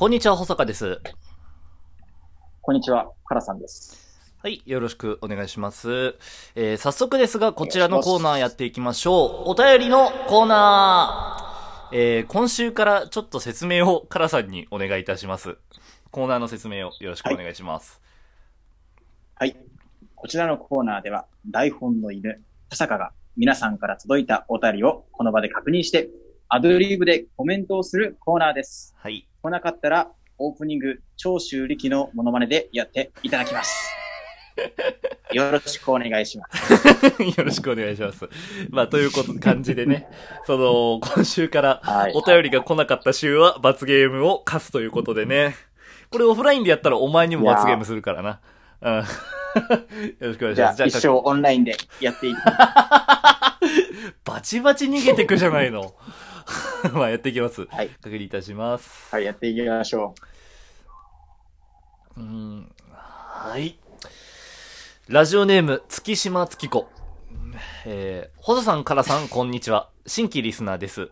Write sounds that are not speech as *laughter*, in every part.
こんにちは、保坂です。こんにちは、カラさんです。はい、よろしくお願いします。えー、早速ですが、こちらのコーナーやっていきましょう。お便りのコーナーえー、今週からちょっと説明を *laughs* カラさんにお願いいたします。コーナーの説明をよろしくお願いします。はい。こちらのコーナーでは、台本の犬、田坂が皆さんから届いたお便りをこの場で確認して、アドリブでコメントをするコーナーです。はい。来なかったら、オープニング、長州力のモノマネでやっていただきます。*laughs* よろしくお願いします。*laughs* よろしくお願いします。まあ、ということ、感じでね、*laughs* その、今週からはいお便りが来なかった週は罰ゲームを課すということでね。これオフラインでやったらお前にも罰ゲームするからな。うん。よろしくお願いしじゃあ、ます。一生オンラインでやっていきます。バチバチ逃げてくじゃないの。*laughs* まあ、やっていきます。はい。確認いたします。はい、やっていきましょうん。はい。ラジオネーム、月島月子。えー、ほぞさんからさん、こんにちは。新規リスナーです。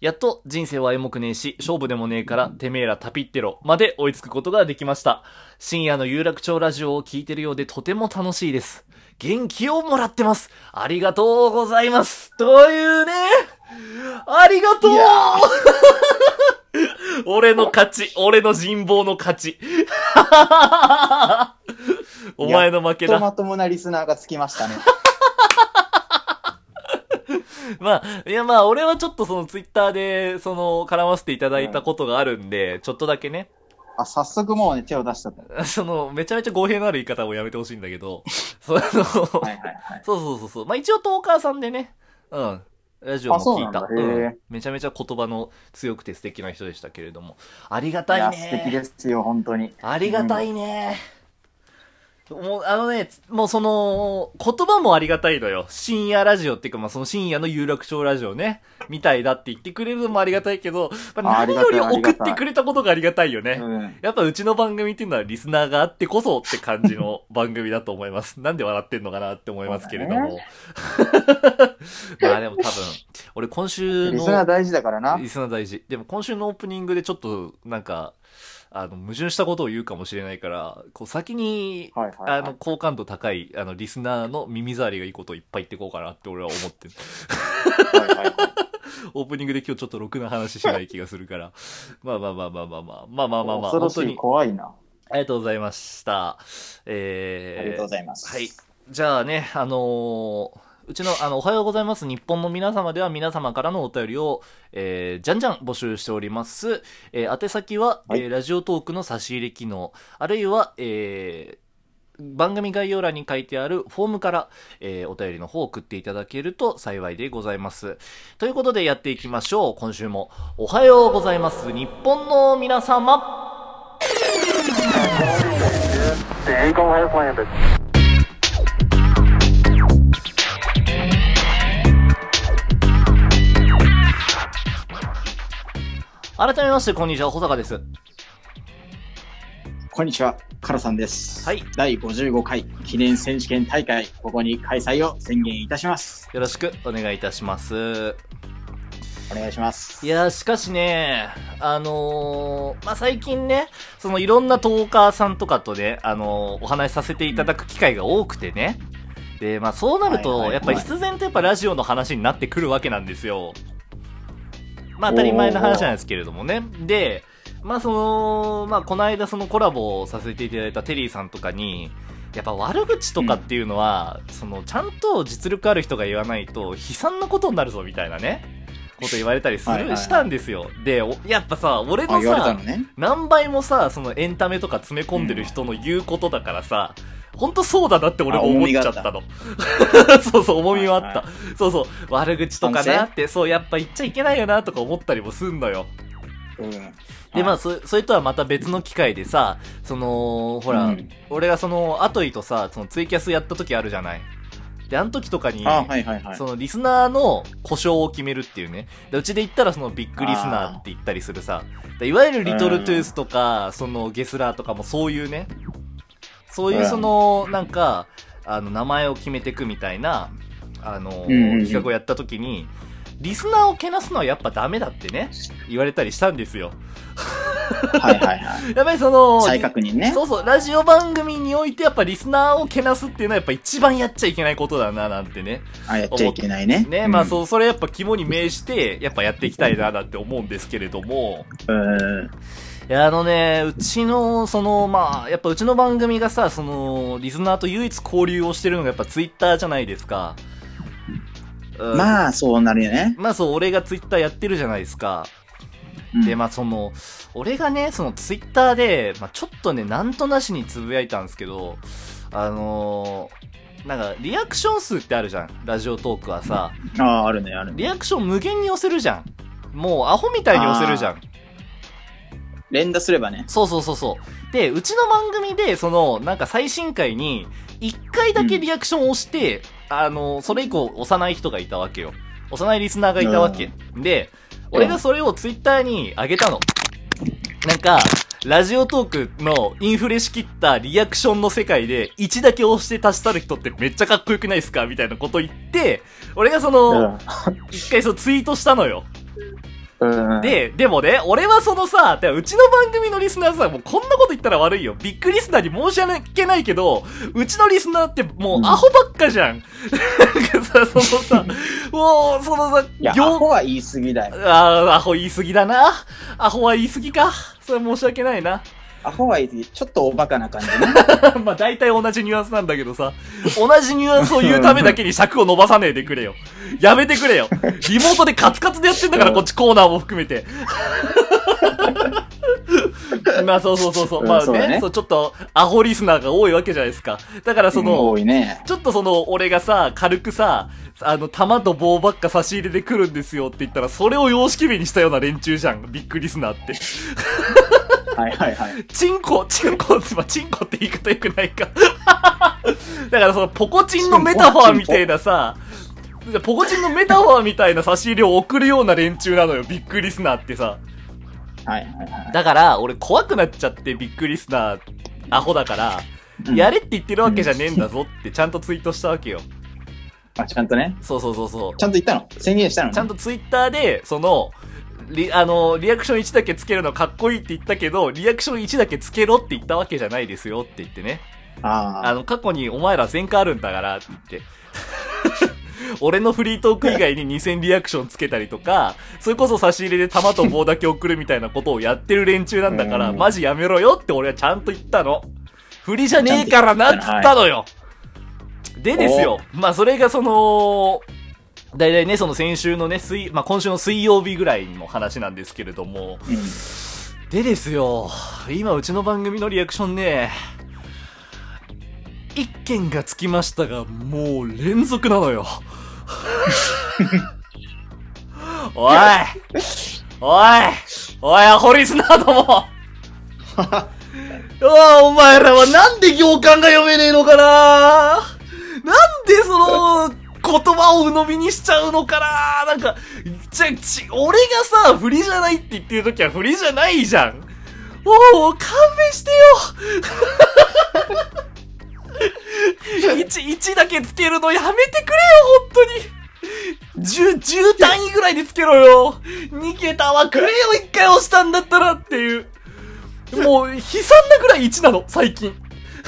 やっと人生はエモくねえし、勝負でもねえから、てめえらタピってろ、まで追いつくことができました。深夜の有楽町ラジオを聞いてるようでとても楽しいです。元気をもらってます。ありがとうございます。というね。ありがとう *laughs* 俺の勝ち。俺の人望の勝ち。う。*laughs* お前の負けだ。とまともなリスナーがつきましたね。*laughs* まあ、いやまあ、俺はちょっとそのツイッターで、その、絡ませていただいたことがあるんで、ちょっとだけね、あ、早速もうね、手を出したその、めちゃめちゃ語弊のある言い方をやめてほしいんだけど、その、いはいはい。そうそうそうそう。まあ一応トーカーさんでね、うん。ラジオも聞いんだへうんえ。めちゃめちゃ言葉の強くて素敵な人でしたけれども。ありがたいいや、素敵ね。ですよ、本当に。ありがたいね。もう、あのね、もうその、言葉もありがたいのよ。深夜ラジオっていうか、まあその深夜の有楽町ラジオね、みたいだって言ってくれるのもありがたいけど、まあ、何より送ってくれたことがありがたいよね。うん。やっぱうちの番組っていうのはリスナーがあってこそって感じの番組だと思います。*laughs* なんで笑ってんのかなって思いますけれども。*laughs* まあでも多分、俺今週の、リスナー大事だからな。リスナー大事。でも今週のオープニングでちょっとなんか、あの、矛盾したことを言うかもしれないから、こう先に、はいはい、はい。あの、好感度高い、あの、リスナーの耳障りがいいことをいっぱい言ってこうかなって俺は思ってる。はいはいはい *laughs* オープニングで今日ちょっとろくな話しない気がするから。まあまあまあまあまあまあ、まあまあまあまあ、恐ろしい。怖いな。ありがとうございました。えー、ありがとうございます。はい。じゃあね、あのーうちの、あの、おはようございます。日本の皆様では皆様からのお便りを、えー、じゃんじゃん募集しております。えー、宛先は、はいえーラジオトークの差し入れ機能、あるいは、えー、番組概要欄に書いてあるフォームから、えーお便りの方を送っていただけると幸いでございます。ということでやっていきましょう。今週もおはようございます。日本の皆様。The Eagle has landed. 改めまして、こんにちは、保坂です。こんにちは、カラさんです。はい。第55回記念選手権大会、ここに開催を宣言いたします。よろしくお願いいたします。お願いします。いやー、しかしね、あのー、まあ、最近ね、そのいろんなトーカーさんとかとね、あのーお話しさせていただく機会が多くてね。で、まあ、そうなると、はいはいはいやっぱり必然とやっぱラジオの話になってくるわけなんですよ。まあ、当たり前の話なんですけれどもね。で、まあ、その、まあ、この間そのコラボをさせていただいたテリーさんとかに、やっぱ悪口とかっていうのは、その、ちゃんと実力ある人が言わないと、悲惨なことになるぞ、みたいなね、こと言われたりする、はいはいはいしたんですよ。で、おやっぱさ、俺あ、のさの、ね。何倍もさ、そのエンタメとか詰め込んでる人の言うことだからさ、ほんとそうだなって俺も思っちゃったの。*laughs* そうそう、重みはあった。はいそうそう、悪口とかなって、そう、やっぱ言っちゃいけないよなとか思ったりもすんのよ。うん。で、まあ、そ、それとはまた別の機会でさ、その、ほら、うん俺がその、アトイとさ、そのツイキャスやった時あるじゃない？で、あの時とかに、あ、はいはいはい。そのリスナーの故障を決めるっていうね。でうちで言ったらそのビッグリスナーって言ったりするさ。でいわゆるリトルトゥースとか、そのゲスラーとかもそういうね。そういうその、なんか、あの、名前を決めていくみたいな、あの、企画をやった時に、リスナーをけなすのはやっぱダメだってね、言われたりしたんですよ。はいはいはい。やっぱりその、再確認ね。そうそう、ラジオ番組においてやっぱリスナーをけなすっていうのはやっぱ一番やっちゃいけないことだな、なんてね。あ、やっちゃいけないね。ね、まあそう、それやっぱ肝に銘して、やっぱやっていきたいな、なんて思うんですけれども。うん。いや、あのね、うちの、その、まあ、やっぱうちの番組がさ、その、リスナーと唯一交流をしてるのがやっぱツイッターじゃないですか。うんまあ、そうなるよね。まあそう、俺がツイッターやってるじゃないですか。うんで、まあその、俺がね、そのツイッターで、まあちょっとね、なんとなしにつぶやいたんですけど、あのーなんか、リアクション数ってあるじゃん。ラジオトークはさ。ああ、あるね、あるね。リアクション無限に寄せるじゃん。もう、アホみたいに寄せるじゃん。連打すればね。そうそうそうそう。で、うちの番組で、その、なんか最新回に、一回だけリアクションを押して、あの、それ以降押さない人がいたわけよ。押さないリスナーがいたわけ。で、俺がそれをツイッターに上げたの。なんか、ラジオトークのインフレしきったリアクションの世界で、1だけ押して足し去る人ってめっちゃかっこよくないですかみたいなこと言って、俺がその、一回そうツイートしたのよ。うん。、で、でもね、俺はそのさ、でうちの番組のリスナーさ、もうこんなこと言ったら悪いよ。ビッグリスナーに申し訳ないけど、うちのリスナーってもうアホばっかじゃん。なんかさ、そのさ、*laughs* もう、そのさ、いや、ア業ホは言い過ぎだよ。あーアホ言い過ぎだな。アホは言い過ぎか。それは申し訳ないな。アホは言い過ぎ。ちょっとおバカな感じね。*laughs* まあ大体同じニュアンスなんだけどさ、同じニュアンスを言うためだけに尺を伸ばさねえでくれよ。やめてくれよ。リモートでカツカツでやってんだから、こっちコーナーも含めて。*laughs* まあそうそうそうそう。うんまあねそうだねそう、ちょっとアホリスナーが多いわけじゃないですか。だからその、ね。ちょっとその、俺がさ、軽くさ、あの、弾と棒ばっか差し入れで来るんですよって言ったら、それを様式美にしたような連中じゃん。ビッグリスナーって。はいはいはい。チンコ、チンコって、まあ、チンコって言い方良くないか。だからその、ポコチンのメタファーみたいなさ、ポコチンのメタファーみたいな差し入れを送るような連中なのよ、ビッグリスナーってさ。はいはいはい。だから、俺怖くなっちゃって、ビッグリスナー、アホだから、うんやれって言ってるわけじゃねえんだぞってちゃんとツイートしたわけよ。あ、ちゃんとね？そうそうそうそう。ちゃんと言ったの？宣言したの？ちゃんとツイッターで、その、リ、あの、リアクション1だけつけるのかっこいいって言ったけど、リアクション1だけつけろって言ったわけじゃないですよって言ってね。ああ。あの、過去にお前ら前科あるんだからって言って。*laughs* 俺のフリートーク以外に2000リアクションつけたりとか、それこそ差し入れで弾と棒だけ送るみたいなことをやってる連中なんだから、うんマジやめろよって俺はちゃんと言ったの。振りじゃねえからなっつったのよ。でですよ。まあそれがその、だいたいね、その先週のね、水、まあ今週の水曜日ぐらいの話なんですけれども、うん。でですよ、今うちの番組のリアクションね、一件がつきましたが、もう連続なのよ。*laughs* おい。おい。おい、アホリスナーども。*laughs* お前らはなんで行間が読めねえのかななんでその、言葉を鵜呑みにしちゃうのかな？なんか、じゃ、ち、俺がさ、振りじゃないって言ってる時は振りじゃないじゃん。おお、勘弁してよ *laughs* 一、一だけつけるのやめてくれよ、本当に。十、十単位ぐらいでつけろよ。逃げたわ、くれよ、一回押したんだったらっていう。もう、悲惨なぐらい1なの、最近。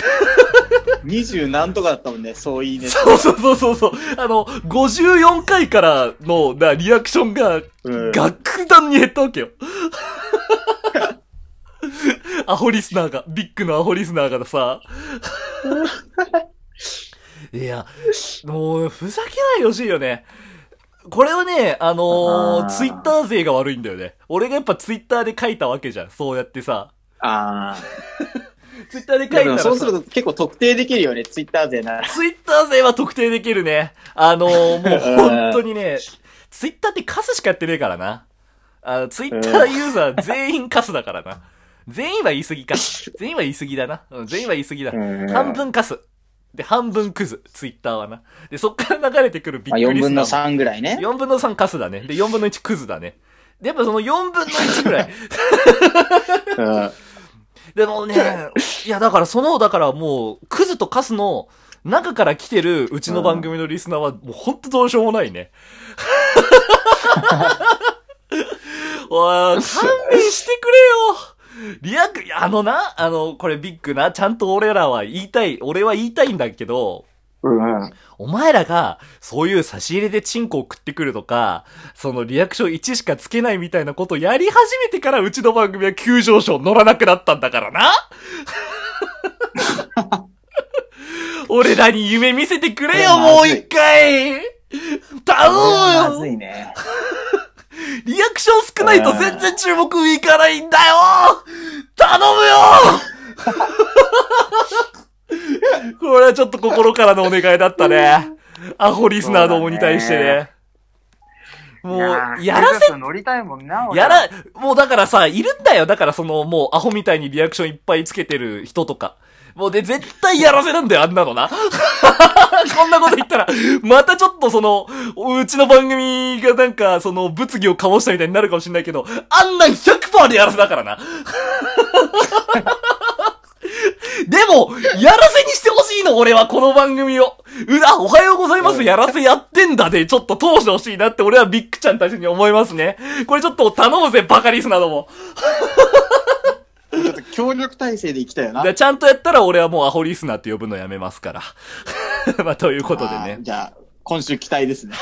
*laughs* 二十何とかだったもんね、そういいね。そうそうそうそうそう。あの、54回からの、な、リアクションが、うん。格段に減ったわけよ。*laughs* アホリスナーが、ビッグのアホリスナーがさ。いや、もう、ふざけないでほしいよね。これはね、あのーツイッター勢が悪いんだよね。俺がやっぱツイッターで書いたわけじゃん。そうやってさ。ああ。*laughs* ツイッターで書いたらそうすると結構特定できるよね、ツイッター勢なら。ツイッター勢は特定できるね。あのー、*laughs* もう本当にね、ツイッターってカスしかやってねえからな。あのツイッターユーザー全員カスだからな。全員は言い過ぎか。全員は言い過ぎだな。うん、全員は言い過ぎだ。うん半分カス。で、半分クズ。ツイッターはな。で、そっから流れてくるビまあ4ッグリスナーも。分の3ぐらいね。4分の3カスだね。で、4分の1クズだね。で、やっぱその4分の1ぐらい。*laughs* うん。でもね、*laughs* いやだからその、だからもう、クズとカスの中から来てるうちの番組のリスナーはもうほんとどうしようもないね。*laughs* おい、勘弁してくれよ。リアク、あのな、あの、これビッグな、ちゃんと俺らは言いたい、俺は言いたいんだけど、うん。うん。お前らが、そういう差し入れでチンコを食ってくるとか、そのリアクション1しかつけないみたいなことをやり始めてから、うちの番組は急上昇乗らなくなったんだからな。俺らに夢見せてくれよ、もう一回。頼まずむよいね。リアクション少ないと全然注目いかないんだよ。頼むよ *laughs* これはちょっと心からのお願いだったね。アホリスナーどもに対してね。もう、やらせせ乗りたいもんな、俺やら、もうだからさ、いるんだよ。だからその、もうアホみたいにリアクションいっぱいつけてる人とか。もうで、絶対やらせるんだよ、あんなのな。*laughs* こんなこと言ったら、またちょっとその、うちの番組がなんか、その、物議を醸したみたいになるかもしれないけど、あんなん100%でやらせだからな。*laughs* でも、やらせにしてほしいの、俺は、この番組を。うわ、おはようございます、やらせやってんだで、ちょっと通してほしいなって、俺はビッグちゃんたちに思いますね。これちょっと頼むぜ、バカリスなども。ちょっと協力体制で行きたいよな。でちゃんとやったら俺はもうアホリスナーって呼ぶのやめますから。*laughs* まあ、ということでね。じゃあ、今週期待ですね。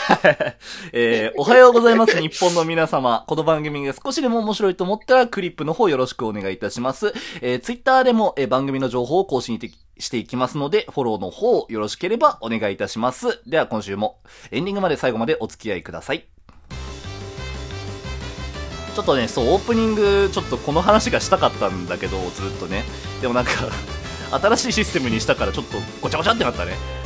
*laughs* えーおはようございます、日本の皆様。この番組が少しでも面白いと思ったら、クリップの方よろしくお願いいたします。えー、ツイッターでも、えー番組の情報を更新していきますので、フォローの方よろしければお願いいたします。では今週も、エンディングまで最後までお付き合いください。ちょっとね、そう、オープニング、ちょっとこの話がしたかったんだけど、ずっとね。でもなんか、新しいシステムにしたからちょっとごちゃごちゃってなったね。